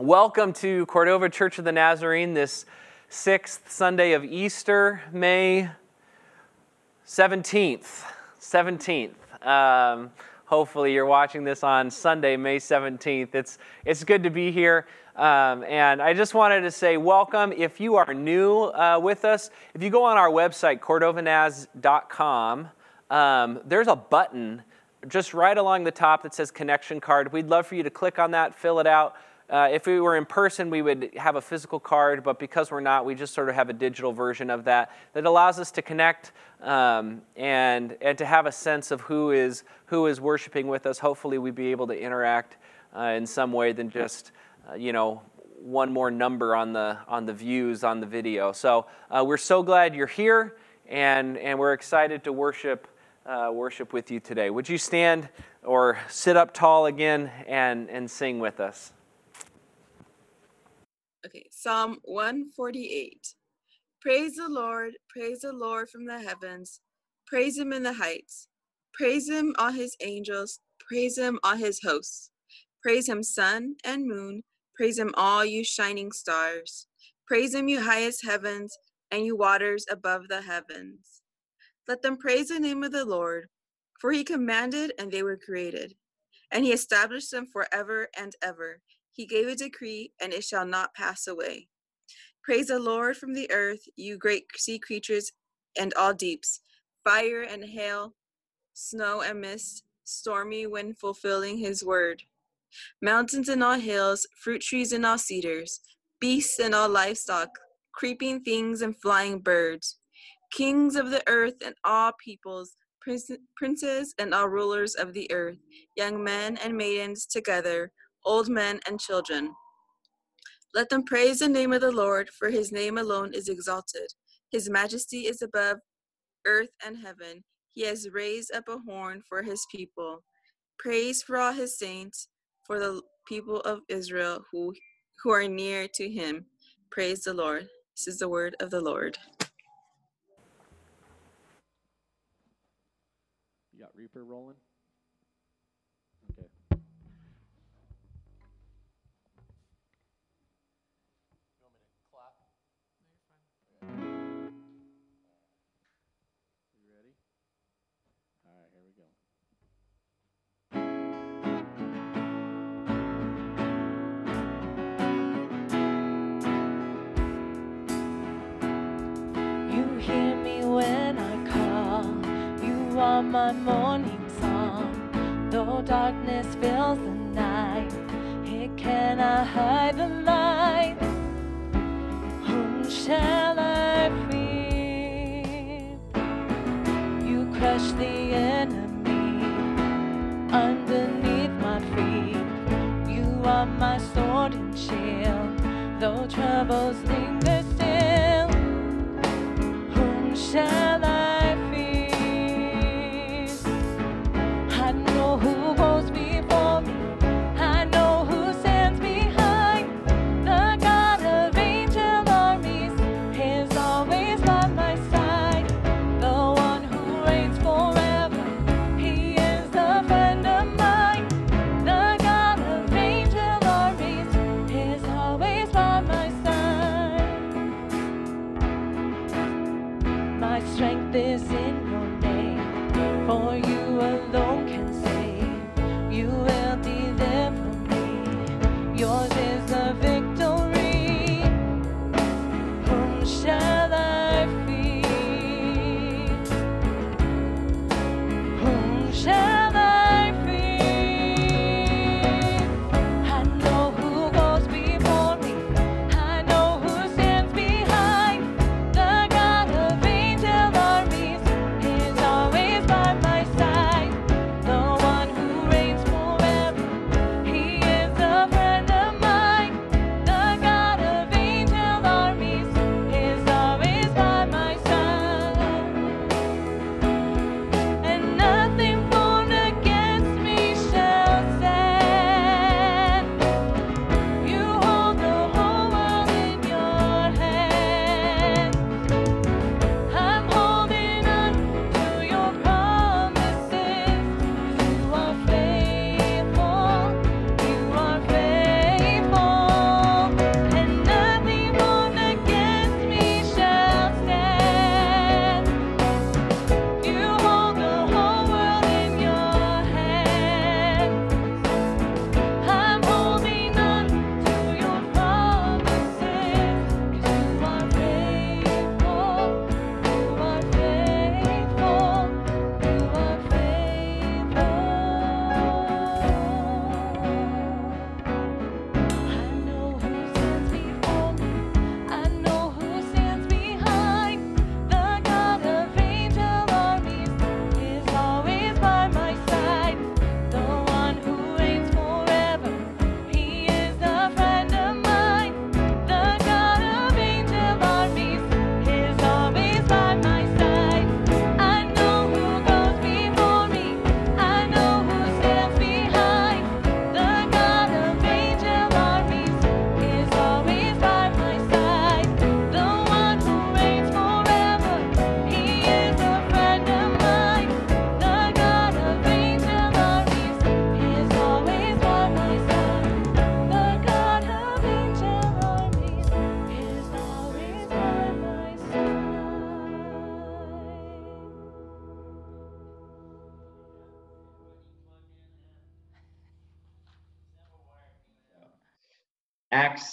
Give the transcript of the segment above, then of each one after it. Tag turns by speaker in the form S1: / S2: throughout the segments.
S1: Welcome to Cordova Church of the Nazarene this sixth Sunday of Easter, May 17th. 17th. Um, hopefully, you're watching this on Sunday, May 17th. It's, it's good to be here. Um, and I just wanted to say welcome. If you are new uh, with us, if you go on our website, cordovanaz.com, um, there's a button just right along the top that says connection card. We'd love for you to click on that, fill it out. Uh, if we were in person, we would have a physical card, but because we're not, we just sort of have a digital version of that that allows us to connect um, and, and to have a sense of who is, who is worshiping with us. Hopefully, we'd be able to interact uh, in some way than just, uh, you know, one more number on the, on the views on the video. So uh, we're so glad you're here, and, and we're excited to worship, uh, worship with you today. Would you stand or sit up tall again and, and sing with us?
S2: Okay, Psalm 148. Praise the Lord, praise the Lord from the heavens, praise him in the heights, praise him, all his angels, praise him, all his hosts, praise him, sun and moon, praise him, all you shining stars, praise him, you highest heavens, and you waters above the heavens. Let them praise the name of the Lord, for he commanded and they were created, and he established them forever and ever. He gave a decree, and it shall not pass away. Praise the Lord from the earth, you great sea creatures and all deeps, fire and hail, snow and mist, stormy wind fulfilling his word. Mountains and all hills, fruit trees and all cedars, beasts and all livestock, creeping things and flying birds, kings of the earth and all peoples, princes and all rulers of the earth, young men and maidens together old men, and children. Let them praise the name of the Lord, for his name alone is exalted. His majesty is above earth and heaven. He has raised up a horn for his people. Praise for all his saints, for the people of Israel who, who are near to him. Praise the Lord. This is the word of the Lord.
S1: You got Reaper rolling?
S3: My morning song. Though darkness fills the night, it cannot hide the light. Whom shall I fear? You crush the enemy underneath my feet. You are my sword and shield, though troubles linger still. Whom shall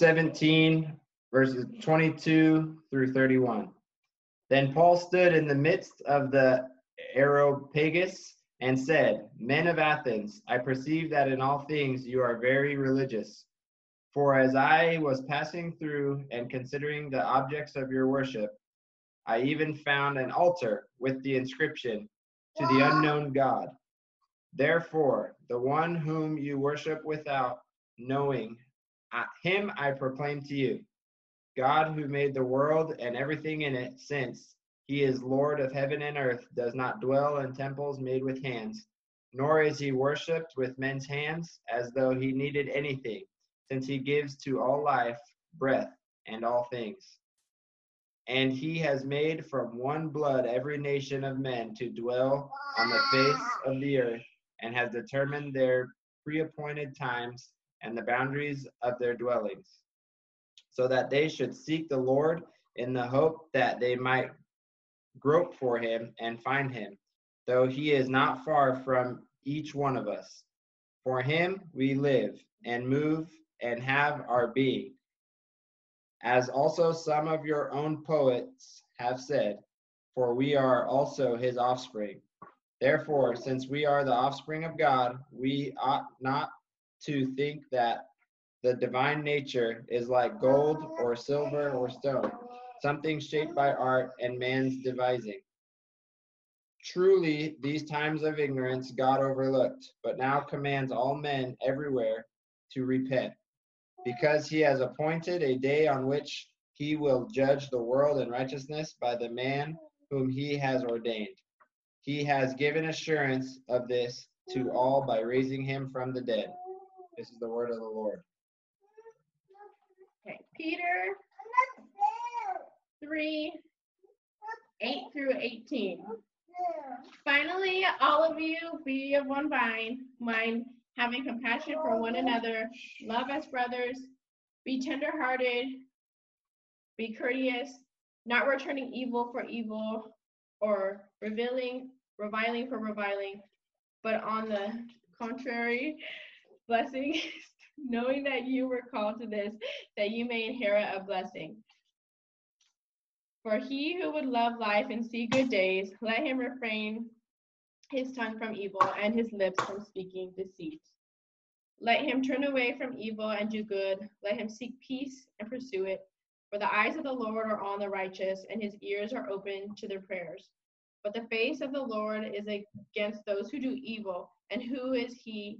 S4: 17, verses 22 through 31. Then Paul stood in the midst of the Areopagus and said, Men of Athens, I perceive that in all things you are very religious. For as I was passing through and considering the objects of your worship, I even found an altar with the inscription, To the unknown God. Therefore, the one whom you worship without knowing, him I proclaim to you God who made the world and everything in it, since he is Lord of heaven and earth, does not dwell in temples made with hands, nor is he worshipped with men's hands as though he needed anything, since he gives to all life, breath, and all things. And he has made from one blood every nation of men to dwell on the face of the earth, and has determined their preappointed times and the boundaries of their dwellings, so that they should seek the Lord in the hope that they might grope for him and find him, though he is not far from each one of us. For him we live and move and have our being. As also some of your own poets have said, for we are also his offspring. Therefore, since we are the offspring of God, we ought not to think that the divine nature is like gold or silver or stone, something shaped by art and man's devising. Truly, these times of ignorance God overlooked, but now commands all men everywhere to repent, because he has appointed a day on which he will judge the world in righteousness by the man whom he has ordained. He has given assurance of this to all by raising him from the dead. This is the word of the Lord.
S5: Okay, Peter 3 8 through 18. Finally, all of you be of one mind, mind, having compassion for one another, love as brothers, be tenderhearted, be courteous, not returning evil for evil or revealing, reviling for reviling, but on the contrary, blessing, knowing that you were called to this, that you may inherit a blessing. For he who would love life and see good days, let him refrain his tongue from evil and his lips from speaking deceit. Let him turn away from evil and do good. Let him seek peace and pursue it. For the eyes of the Lord are on the righteous, and his ears are open to their prayers. But the face of the Lord is against those who do evil. And who is he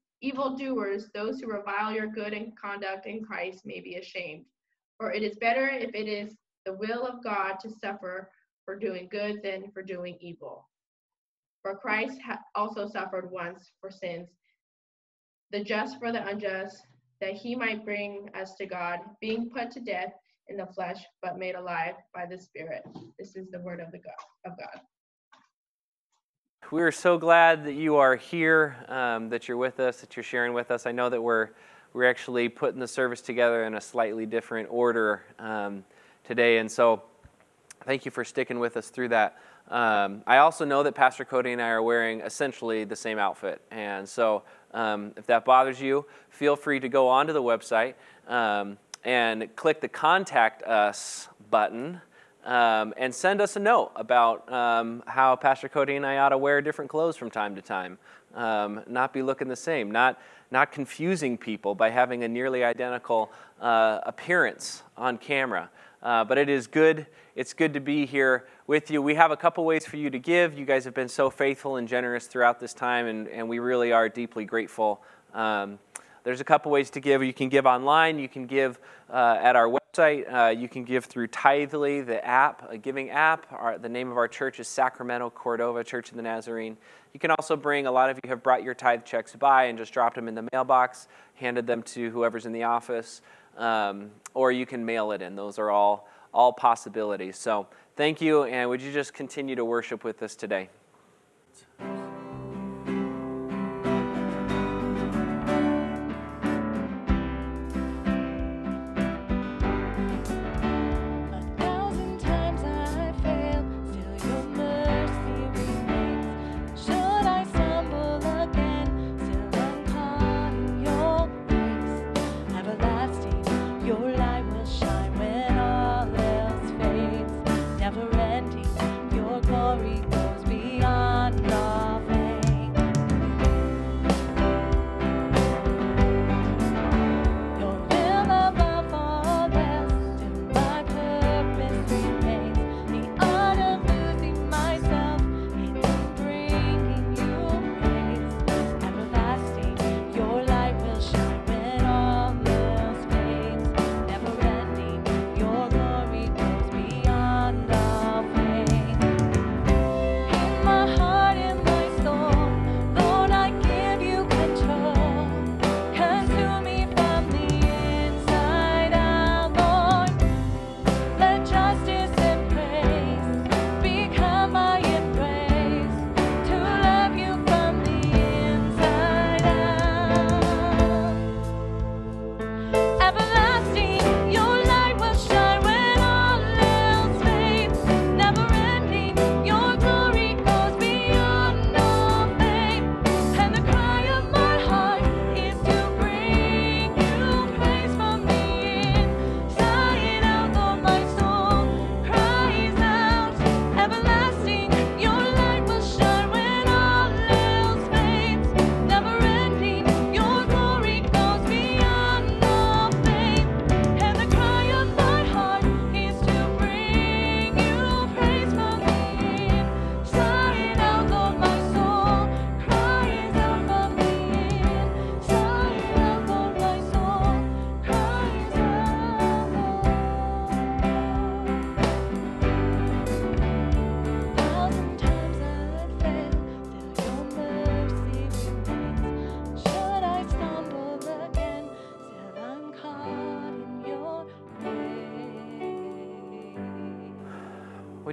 S5: evildoers, those who revile your good and conduct in Christ may be ashamed. For it is better if it is the will of God to suffer for doing good than for doing evil. For Christ also suffered once for sins, the just for the unjust, that he might bring us to God, being put to death in the flesh, but made alive by the Spirit. This is the word of the God of God.
S1: We are so glad that you are here, um, that you're with us, that you're sharing with us. I know that we're we're actually putting the service together in a slightly different order um, today, and so thank you for sticking with us through that. Um, I also know that Pastor Cody and I are wearing essentially the same outfit, and so um, if that bothers you, feel free to go onto the website um, and click the Contact Us button um, and send us a note about um, how Pastor Cody and I ought to wear different clothes from time to time, um, not be looking the same, not, not confusing people by having a nearly identical uh, appearance on camera. Uh, but it is good. It's good to be here with you. We have a couple ways for you to give. You guys have been so faithful and generous throughout this time, and, and we really are deeply grateful. Um, there's a couple ways to give. You can give online. You can give uh, at our website website. Uh, you can give through Tithely, the app, a giving app. Our, the name of our church is Sacramento Cordova Church of the Nazarene. You can also bring, a lot of you have brought your tithe checks by and just dropped them in the mailbox, handed them to whoever's in the office, um, or you can mail it in. Those are all, all possibilities. So thank you, and would you just continue to worship with us today?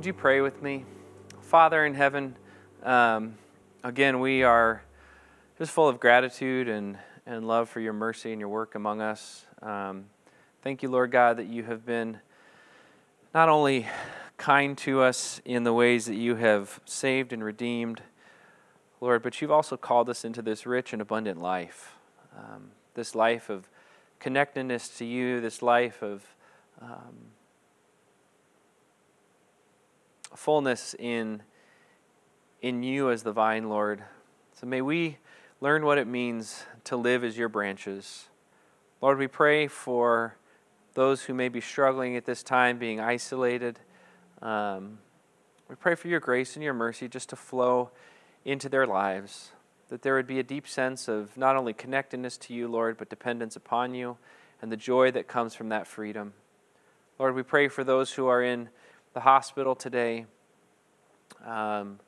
S1: You pray with me? Father in heaven, um, again, we are just full of gratitude and, and love for your mercy and your work among us. Um, thank you, Lord God, that you have been not only kind to us in the ways that you have saved and redeemed, Lord, but you've also called us into this rich and abundant life. Um, this life of connectedness to you, this life of um, fullness in in you as the vine, Lord. So may we learn what it means to live as your branches. Lord, we pray for those who may be struggling at this time, being isolated. Um, we pray for your grace and your mercy just to flow into their lives, that there would be a deep sense of not only connectedness to you, Lord, but dependence upon you and the joy that comes from that freedom. Lord, we pray for those who are in the hospital today, um,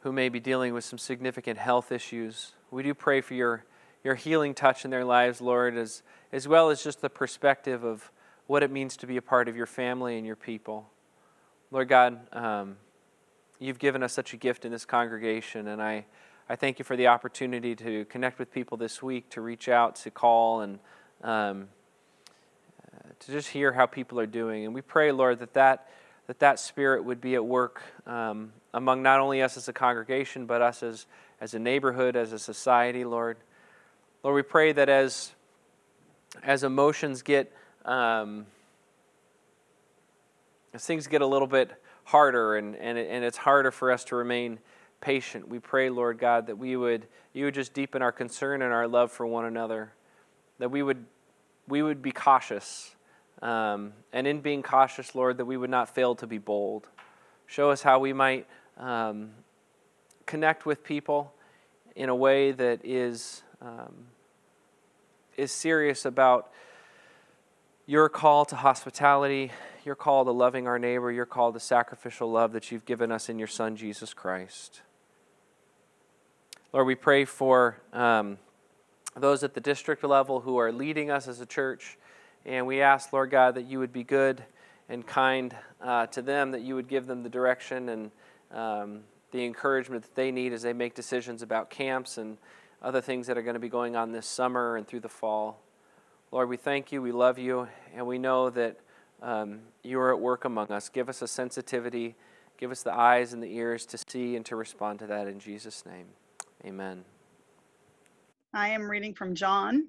S1: who may be dealing with some significant health issues. We do pray for your, your healing touch in their lives, Lord, as, as well as just the perspective of what it means to be a part of your family and your people. Lord God, um, you've given us such a gift in this congregation, and I, I thank you for the opportunity to connect with people this week, to reach out, to call, and um, uh, to just hear how people are doing. And we pray, Lord, that that, that, that spirit would be at work um, among not only us as a congregation, but us as, as a neighborhood, as a society, Lord. Lord, we pray that as, as emotions get, um, as things get a little bit harder and, and, it, and it's harder for us to remain patient, we pray, Lord God, that we would, you would just deepen our concern and our love for one another, that we would, we would be cautious. Um, and in being cautious, Lord, that we would not fail to be bold. Show us how we might um, connect with people in a way that is, um, is serious about your call to hospitality, your call to loving our neighbor, your call to sacrificial love that you've given us in your Son, Jesus Christ. Lord, we pray for um, those at the district level who are leading us as a church. And we ask, Lord God, that you would be good and kind uh, to them, that you would give them the direction and um, the encouragement that they need as they make decisions about camps and other things that are going to be going on this summer and through the fall. Lord, we thank you, we love you, and we know that um, you are at work among us. Give us a sensitivity, give us the eyes and the ears to see and to respond to that in Jesus' name. Amen.
S6: I am reading from John,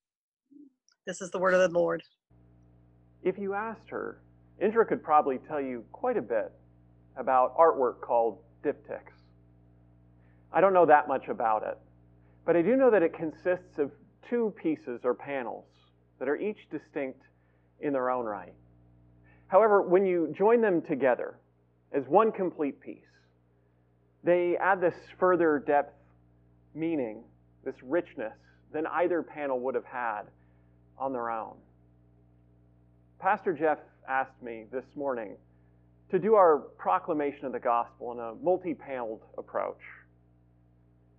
S6: This is the word of the Lord.
S7: If you asked her, Indra could probably tell you quite a bit about artwork called diptychs. I don't know that much about it, but I do know that it consists of two pieces or panels that are each distinct in their own right. However, when you join them together as one complete piece, they add this further depth, meaning, this richness than either panel would have had on their own. Pastor Jeff asked me this morning to do our proclamation of the gospel in a multi paneled approach,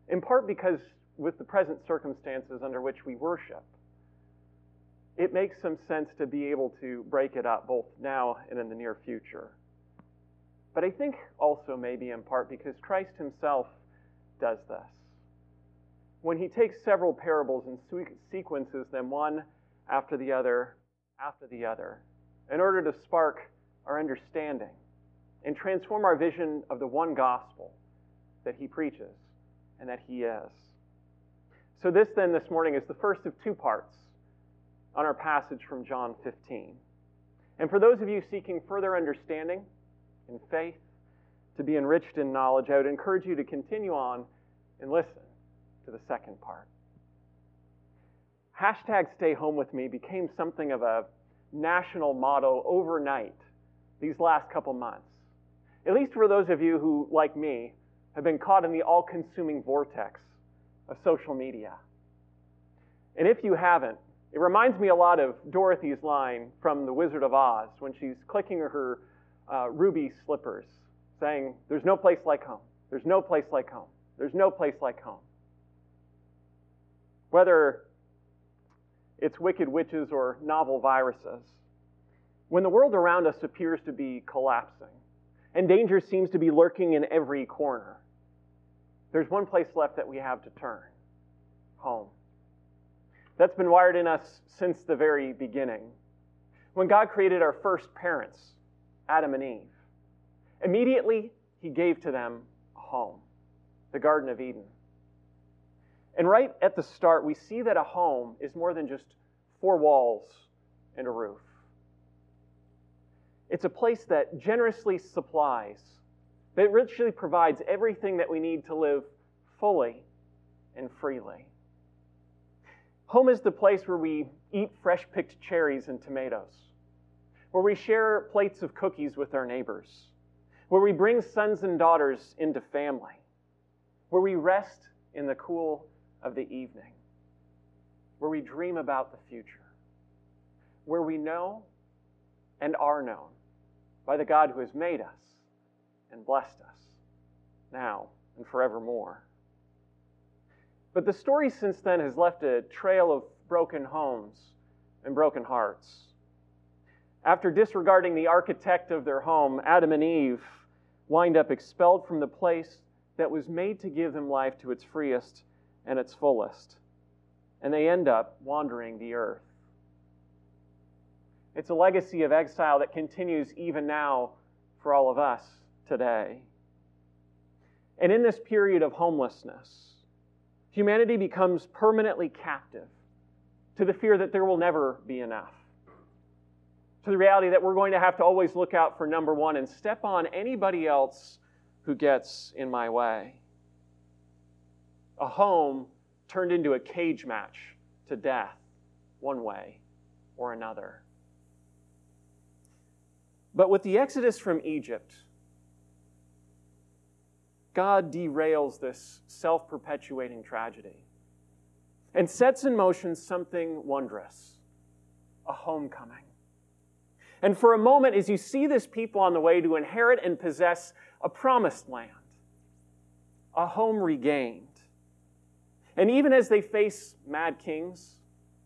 S7: in part because, with the present circumstances under which we worship, it makes some sense to be able to break it up both now and in the near future. But I think also maybe in part because Christ himself does this. When he takes several parables and sequences them one after the other, after the other, in order to spark our understanding and transform our vision of the one gospel that he preaches and that he is. So, this then this morning is the first of two parts on our passage from John 15. And for those of you seeking further understanding in faith, to be enriched in knowledge, I would encourage you to continue on and listen to the second part. Hashtag stay home with me became something of a national motto overnight these last couple months. At least for those of you who, like me, have been caught in the all consuming vortex of social media. And if you haven't, it reminds me a lot of Dorothy's line from The Wizard of Oz when she's clicking her uh, ruby slippers, saying, There's no place like home. There's no place like home. There's no place like home. Whether it's wicked witches or novel viruses, when the world around us appears to be collapsing and danger seems to be lurking in every corner, there's one place left that we have to turn home. That's been wired in us since the very beginning. When God created our first parents, Adam and Eve, immediately he gave to them a home, the Garden of Eden. And right at the start, we see that a home is more than just four walls and a roof. It's a place that generously supplies, that richly provides everything that we need to live fully and freely. Home is the place where we eat fresh picked cherries and tomatoes, where we share plates of cookies with our neighbors, where we bring sons and daughters into family, where we rest in the cool of the evening, where we dream about the future, where we know and are known by the God who has made us and blessed us now and forevermore. But the story since then has left a trail of broken homes and broken hearts. After disregarding the architect of their home, Adam and Eve wind up expelled from the place that was made to give them life to its freest and its fullest. And they end up wandering the earth. It's a legacy of exile that continues even now for all of us today. And in this period of homelessness, humanity becomes permanently captive to the fear that there will never be enough, to the reality that we're going to have to always look out for number one and step on anybody else who gets in my way. A home turned into a cage match to death, one way or another. But with the exodus from Egypt, God derails this self perpetuating tragedy and sets in motion something wondrous a homecoming. And for a moment, as you see this people on the way to inherit and possess a promised land, a home regained, and even as they face mad kings,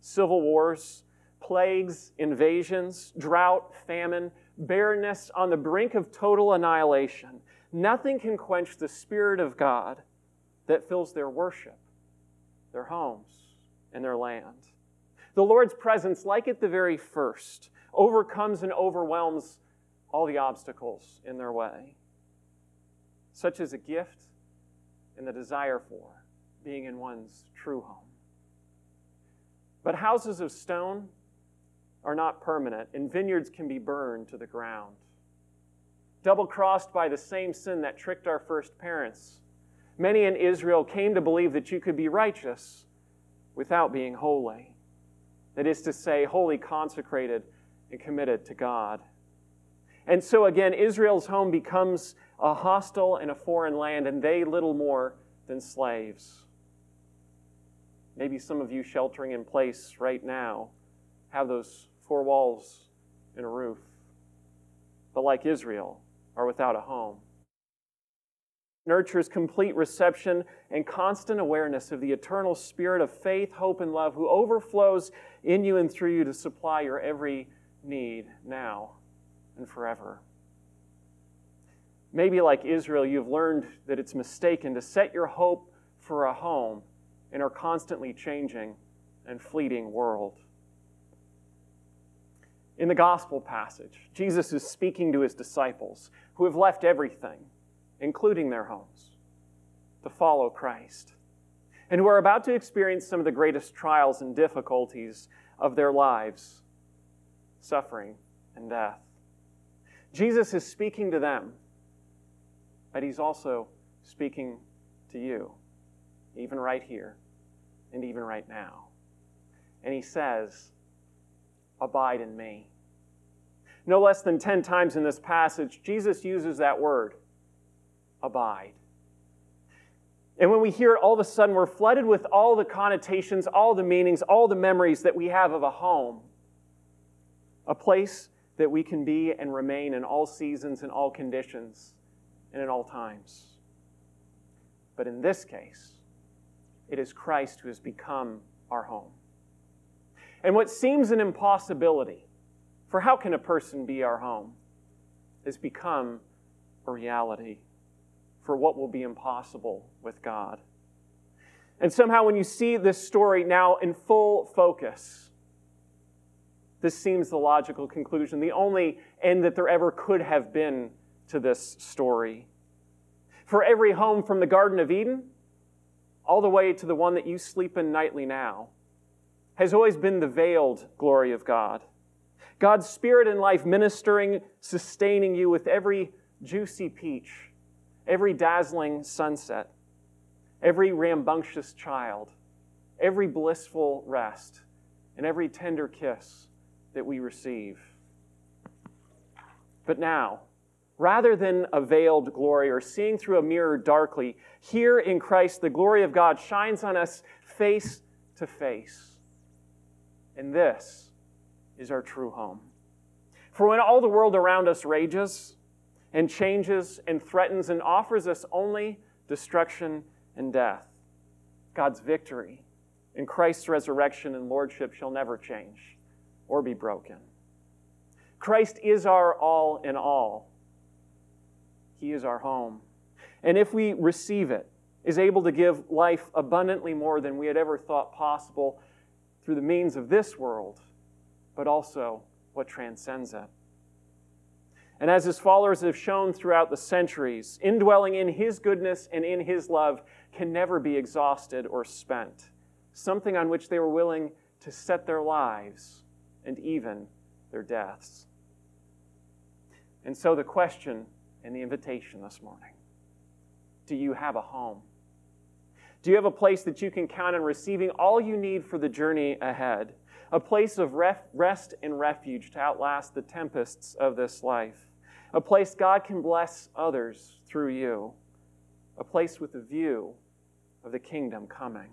S7: civil wars, plagues, invasions, drought, famine, barrenness on the brink of total annihilation, nothing can quench the Spirit of God that fills their worship, their homes, and their land. The Lord's presence, like at the very first, overcomes and overwhelms all the obstacles in their way, such as a gift and the desire for being in one's true home. But houses of stone are not permanent, and vineyards can be burned to the ground. Double crossed by the same sin that tricked our first parents, many in Israel came to believe that you could be righteous without being holy. That is to say, wholly consecrated and committed to God. And so again, Israel's home becomes a hostile and a foreign land, and they little more than slaves. Maybe some of you sheltering in place right now have those four walls and a roof, but like Israel, are without a home. Nurtures complete reception and constant awareness of the eternal spirit of faith, hope, and love who overflows in you and through you to supply your every need now and forever. Maybe, like Israel, you've learned that it's mistaken to set your hope for a home in our constantly changing and fleeting world. In the gospel passage, Jesus is speaking to his disciples who have left everything, including their homes, to follow Christ, and who are about to experience some of the greatest trials and difficulties of their lives suffering and death. Jesus is speaking to them, but he's also speaking to you, even right here and even right now. And he says, Abide in me. No less than 10 times in this passage, Jesus uses that word, abide. And when we hear it, all of a sudden we're flooded with all the connotations, all the meanings, all the memories that we have of a home, a place that we can be and remain in all seasons, in all conditions, and in all times. But in this case, it is Christ who has become our home. And what seems an impossibility, for how can a person be our home, has become a reality for what will be impossible with God. And somehow, when you see this story now in full focus, this seems the logical conclusion, the only end that there ever could have been to this story. For every home from the Garden of Eden all the way to the one that you sleep in nightly now has always been the veiled glory of God. God's Spirit and life ministering, sustaining you with every juicy peach, every dazzling sunset, every rambunctious child, every blissful rest, and every tender kiss that we receive. But now, rather than a veiled glory or seeing through a mirror darkly, here in Christ, the glory of God shines on us face to face. And this is our true home. For when all the world around us rages and changes and threatens and offers us only destruction and death, God's victory in Christ's resurrection and lordship shall never change or be broken. Christ is our all in all. He is our home. And if we receive it, is able to give life abundantly more than we had ever thought possible through the means of this world, but also what transcends it. And as his followers have shown throughout the centuries, indwelling in his goodness and in his love can never be exhausted or spent, something on which they were willing to set their lives and even their deaths. And so the question and the invitation this morning do you have a home? Do you have a place that you can count on receiving all you need for the journey ahead? A place of rest and refuge to outlast the tempests of this life. A place God can bless others through you. A place with a view of the kingdom coming.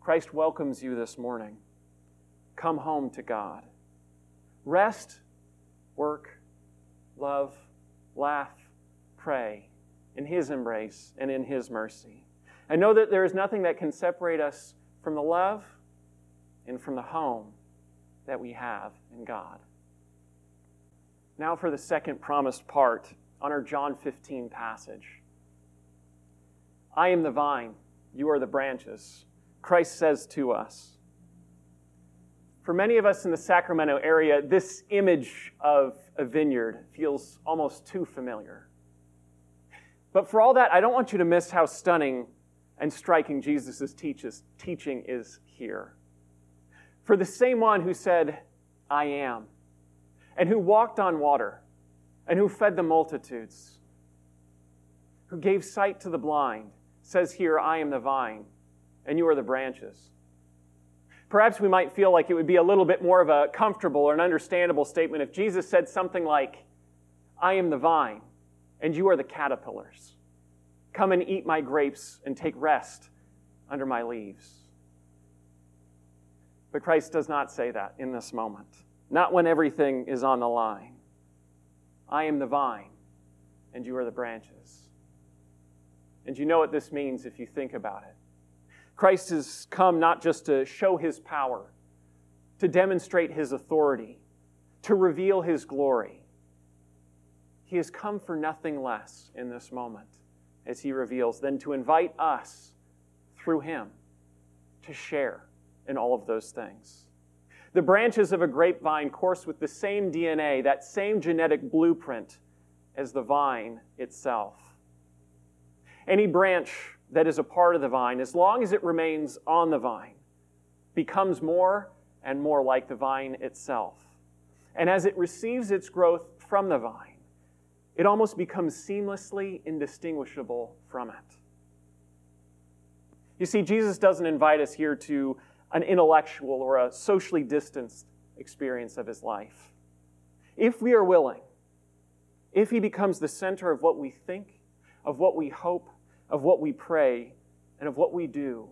S7: Christ welcomes you this morning. Come home to God. Rest, work, laugh, pray in His embrace and in His mercy. And know that there is nothing that can separate us from the love and from the home that we have in God. Now, for the second promised part on our John 15 passage. I am the vine, you are the branches. Christ says to us. For many of us in the Sacramento area, this image of a vineyard feels almost too familiar. But for all that, I don't want you to miss how stunning and striking Jesus' teaching is here. For the same one who said, I am, and who walked on water, and who fed the multitudes, who gave sight to the blind, says here, I am the vine, and you are the branches. Perhaps we might feel like it would be a little bit more of a comfortable or an understandable statement if Jesus said something like, I am the vine, and you are the caterpillars. Come and eat my grapes and take rest under my leaves. But Christ does not say that in this moment, not when everything is on the line. I am the vine, and you are the branches. And you know what this means if you think about it. Christ has come not just to show his power, to demonstrate his authority, to reveal his glory. He has come for nothing less in this moment, as he reveals, than to invite us through him to share in all of those things. The branches of a grapevine course with the same DNA, that same genetic blueprint as the vine itself. Any branch that is a part of the vine, as long as it remains on the vine, becomes more and more like the vine itself. And as it receives its growth from the vine, it almost becomes seamlessly indistinguishable from it. You see, Jesus doesn't invite us here to an intellectual or a socially distanced experience of his life. If we are willing, if he becomes the center of what we think, of what we hope, of what we pray, and of what we do,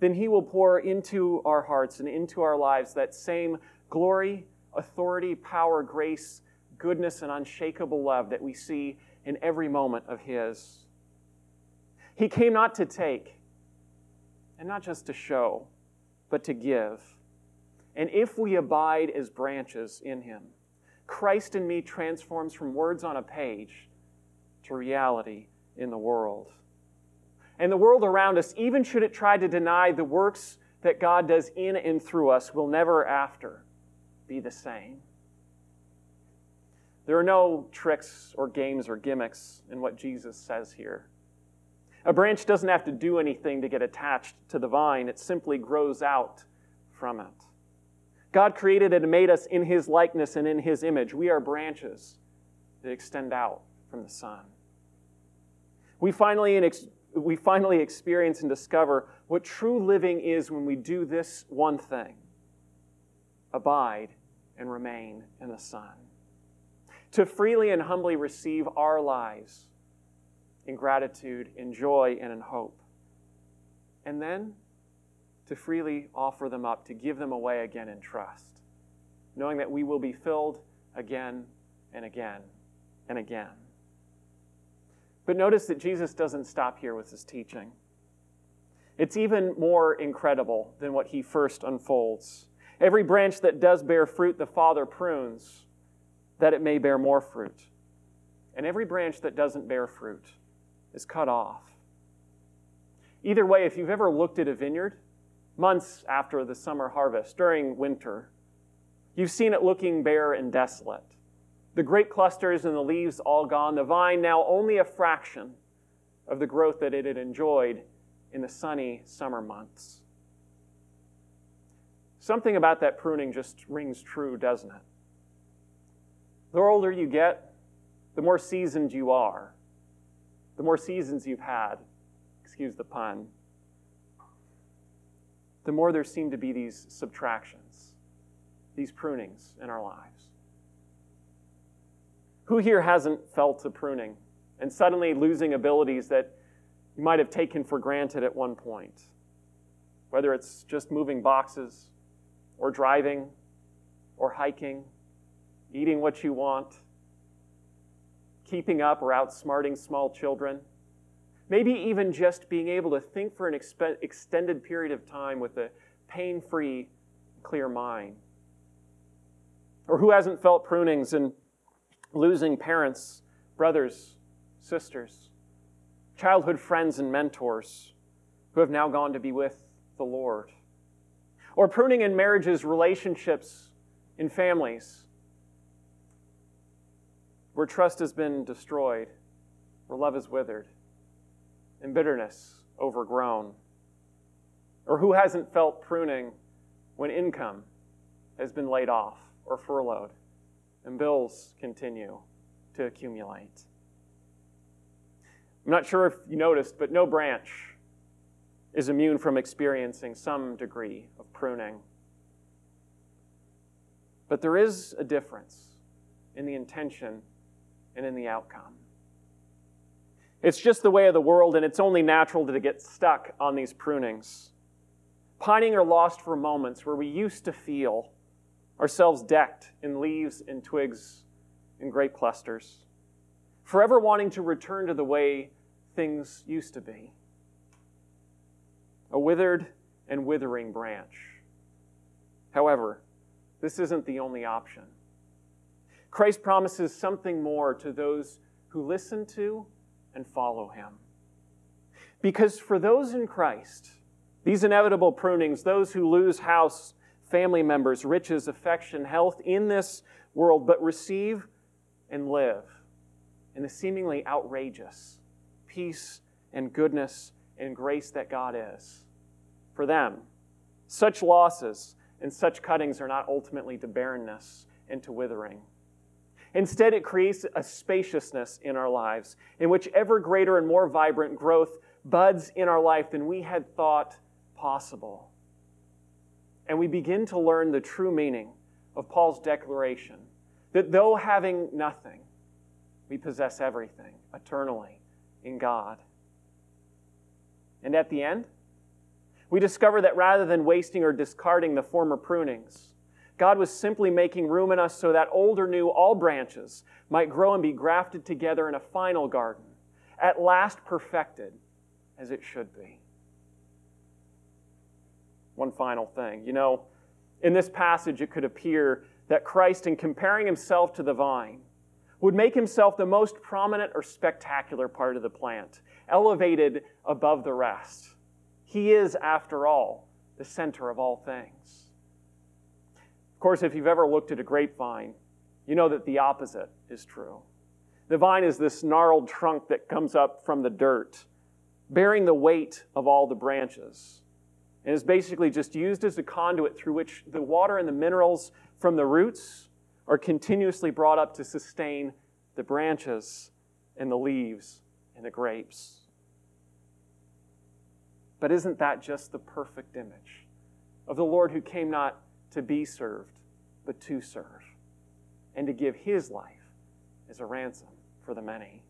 S7: then he will pour into our hearts and into our lives that same glory, authority, power, grace, goodness, and unshakable love that we see in every moment of his. He came not to take, and not just to show, but to give. And if we abide as branches in him, Christ in me transforms from words on a page to reality in the world. And the world around us, even should it try to deny the works that God does in and through us, will never after be the same. There are no tricks or games or gimmicks in what Jesus says here. A branch doesn't have to do anything to get attached to the vine, it simply grows out from it. God created and made us in His likeness and in His image. We are branches that extend out from the Son. We finally, we finally experience and discover what true living is when we do this one thing abide and remain in the Son. To freely and humbly receive our lives in gratitude, in joy, and in hope. And then to freely offer them up, to give them away again in trust, knowing that we will be filled again and again and again. But notice that Jesus doesn't stop here with his teaching. It's even more incredible than what he first unfolds. Every branch that does bear fruit, the Father prunes, that it may bear more fruit. And every branch that doesn't bear fruit is cut off. Either way, if you've ever looked at a vineyard, months after the summer harvest, during winter, you've seen it looking bare and desolate. The grape clusters and the leaves all gone, the vine now only a fraction of the growth that it had enjoyed in the sunny summer months. Something about that pruning just rings true, doesn't it? The older you get, the more seasoned you are, the more seasons you've had, excuse the pun, the more there seem to be these subtractions, these prunings in our lives. Who here hasn't felt a pruning and suddenly losing abilities that you might have taken for granted at one point? Whether it's just moving boxes, or driving, or hiking, eating what you want, keeping up or outsmarting small children, maybe even just being able to think for an extended period of time with a pain free, clear mind. Or who hasn't felt prunings and losing parents, brothers, sisters, childhood friends, and mentors who have now gone to be with the Lord? Or pruning in marriages, relationships, in families where trust has been destroyed, where love is withered, and bitterness overgrown? Or who hasn't felt pruning when income has been laid off or furloughed and bills continue to accumulate? I'm not sure if you noticed, but no branch is immune from experiencing some degree of pruning. But there is a difference in the intention and in the outcome. It's just the way of the world, and it's only natural to get stuck on these prunings. Pining or lost for moments where we used to feel ourselves decked in leaves and twigs and grape clusters, forever wanting to return to the way things used to be. A withered and withering branch. However, this isn't the only option. Christ promises something more to those who listen to and follow him. Because for those in Christ, these inevitable prunings, those who lose house, family members, riches, affection, health in this world, but receive and live in the seemingly outrageous peace and goodness and grace that God is. For them, such losses and such cuttings are not ultimately to barrenness and to withering. Instead, it creates a spaciousness in our lives in which ever greater and more vibrant growth buds in our life than we had thought possible. And we begin to learn the true meaning of Paul's declaration that though having nothing, we possess everything eternally in God. And at the end, we discover that rather than wasting or discarding the former prunings, God was simply making room in us so that old or new, all branches might grow and be grafted together in a final garden, at last perfected as it should be. One final thing. You know, in this passage, it could appear that Christ, in comparing himself to the vine, would make himself the most prominent or spectacular part of the plant, elevated above the rest. He is, after all, the center of all things. Of course, if you've ever looked at a grapevine, you know that the opposite is true. The vine is this gnarled trunk that comes up from the dirt, bearing the weight of all the branches, and is basically just used as a conduit through which the water and the minerals from the roots are continuously brought up to sustain the branches and the leaves and the grapes. But isn't that just the perfect image of the Lord who came not to be served, but to serve, and to give his life as a ransom for the many?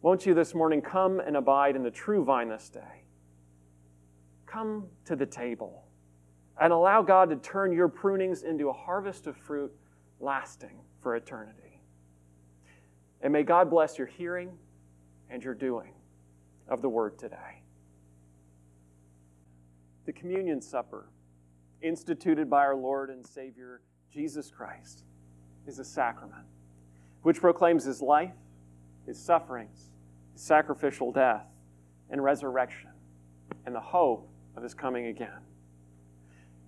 S7: Won't you this morning come and abide in the true vine this day? Come to the table and allow God to turn your prunings into a harvest of fruit lasting for eternity. And may God bless your hearing and your doing of the word today. The communion supper instituted by our Lord and Savior Jesus Christ, is a sacrament which proclaims his life, his sufferings, his sacrificial death, and resurrection, and the hope of his coming again.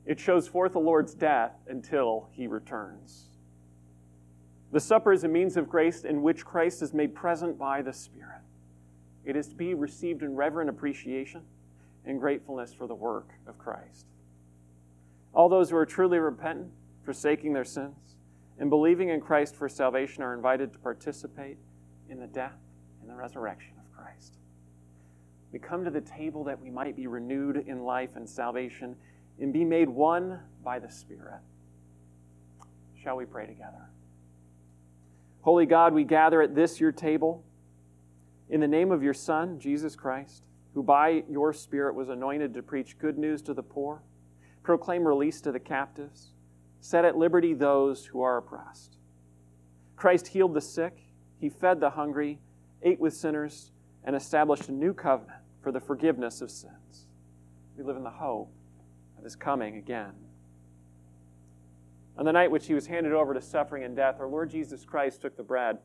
S7: It shows forth the Lord's death until he returns. The supper is a means of grace in which Christ is made present by the Spirit. It is to be received in reverent appreciation and gratefulness for the work of Christ. All those who are truly repentant, forsaking their sins, and believing in Christ for salvation are invited to participate in the death and the resurrection. We come to the table that we might be renewed in life and salvation and be made one by the Spirit. Shall we pray together? Holy God, we gather at this your table in the name of your Son, Jesus Christ, who by your Spirit was anointed to preach good news to the poor, proclaim release to the captives, set at liberty those who are oppressed. Christ healed the sick, he fed the hungry, ate with sinners, and established a new covenant for the forgiveness of sins. We live in the hope of his coming again. On the night which he was handed over to suffering and death, our Lord Jesus Christ took the bread.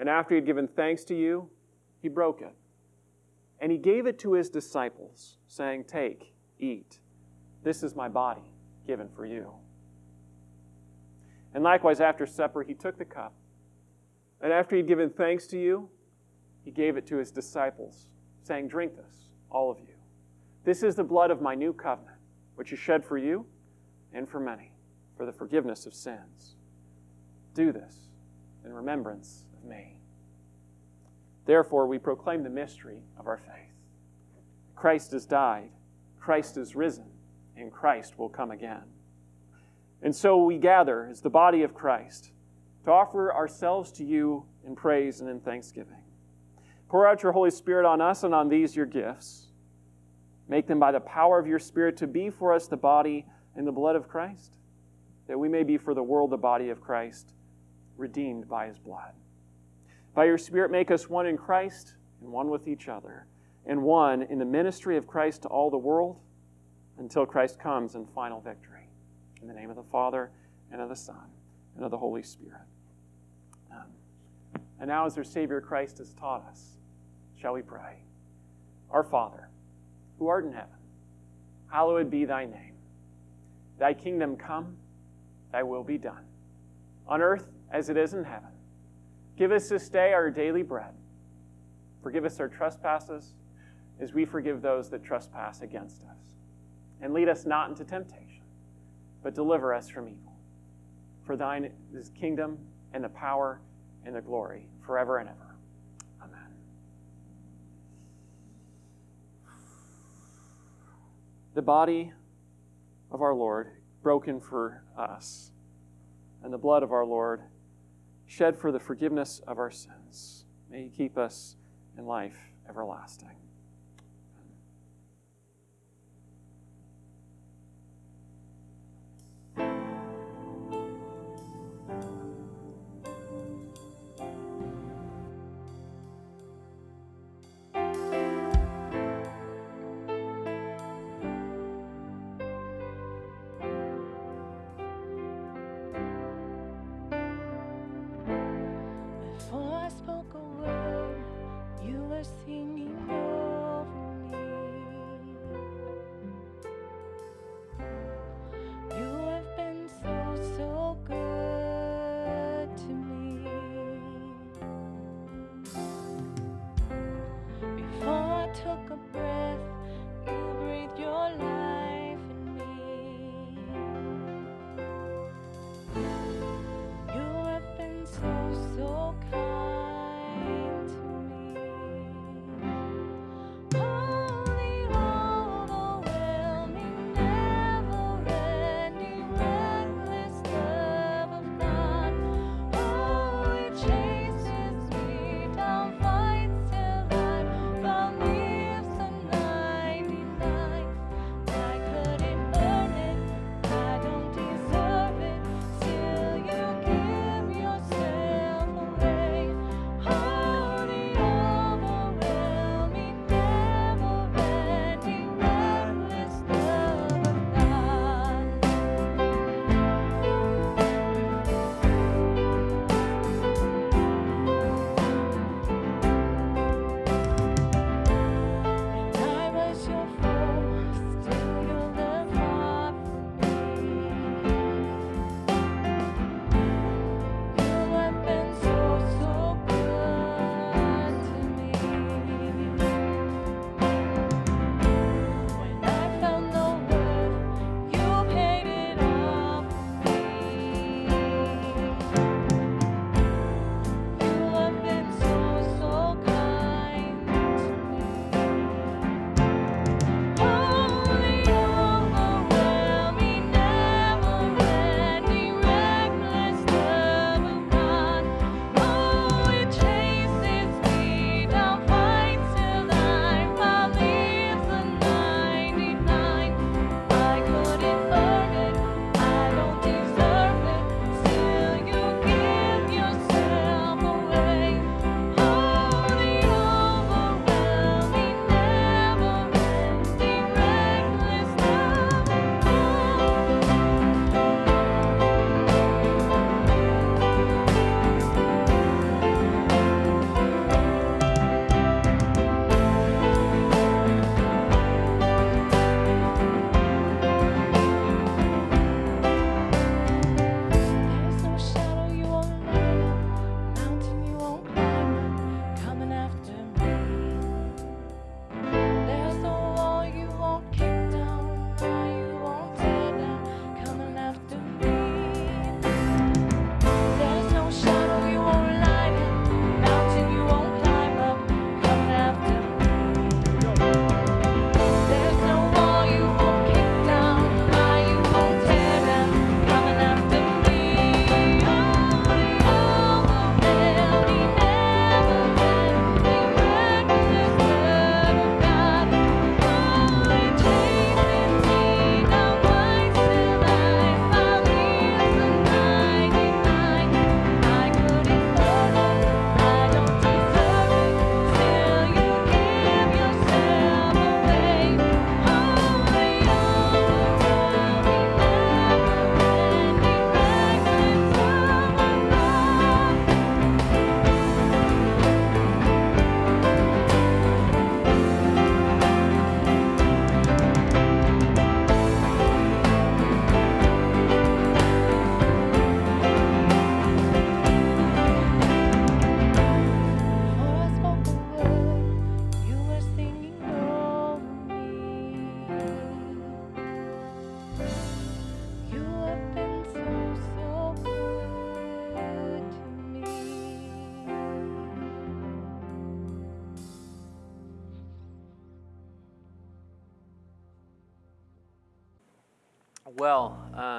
S7: And after he had given thanks to you, he broke it. And he gave it to his disciples, saying, Take, eat. This is my body given for you. And likewise, after supper, he took the cup. And after he had given thanks to you, he gave it to his disciples, saying, Drink this, all of you. This is the blood of my new covenant, which is shed for you and for many, for the forgiveness of sins. Do this in remembrance of me. Therefore, we proclaim the mystery of our faith. Christ has died, Christ is risen, and Christ will come again. And so we gather as the body of Christ to offer ourselves to you in praise and in thanksgiving. Pour out your Holy Spirit on us and on these your gifts. Make them by the power of your Spirit to be for us the body and the blood of Christ, that we may be for the world the body of Christ, redeemed by his blood. By your Spirit, make us one in Christ and one with each other, and one in the ministry of Christ to all the world until Christ comes in final victory. In the name of the Father, and of the Son, and of the Holy Spirit. And now, as our Savior Christ has taught us, shall we pray? Our Father, who art in heaven, hallowed be thy name. Thy kingdom come, thy will be done, on earth as it is in heaven. Give us this day our daily bread. Forgive us our trespasses, as we forgive those that trespass against us. And lead us not into temptation, but deliver us from evil. For thine is the kingdom and the power and the glory forever and ever. Amen. The body of our Lord broken for us, and the blood of our Lord shed for the forgiveness of our sins. May He keep us in life everlasting.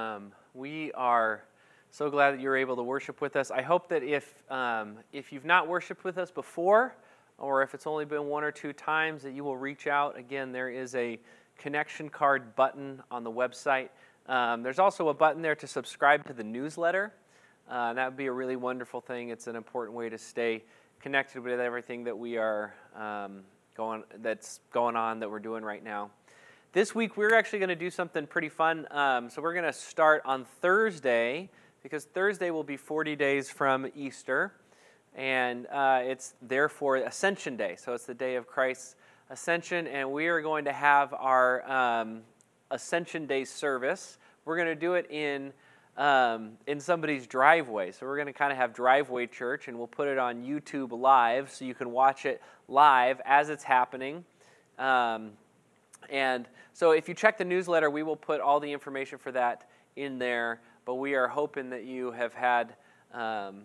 S1: Um, we are so glad that you're able to worship with us. I hope that if um, if you've not worshiped with us before, or if it's only been one or two times, that you will reach out. Again, there is a connection card button on the website. Um, there's also a button there to subscribe to the newsletter. Uh, that would be a really wonderful thing. It's an important way to stay connected with everything that we are um, going that's going on that we're doing right now. This week we're actually going to do something pretty fun. Um, so we're going to start on Thursday because Thursday will be 40 days from Easter, and uh, it's therefore Ascension Day. So it's the day of Christ's ascension, and we are going to have our um, Ascension Day service. We're going to do it in um, in somebody's driveway. So we're going to kind of have driveway church, and we'll put it on YouTube live, so you can watch it live as it's happening. Um, and so if you check the newsletter, we will put all the information for that in there. But we are hoping that you have had, um,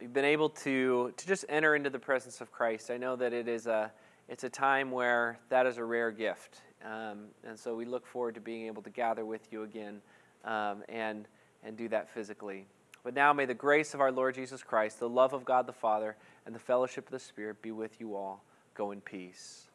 S1: you've been able to, to just enter into the presence of Christ. I know that it is a, it's a time where that is a rare gift. Um, and so we look forward to being able to gather with you again um, and, and do that physically. But now may the grace of our Lord Jesus Christ, the love of God the Father, and the fellowship of the Spirit be with you all. Go in peace.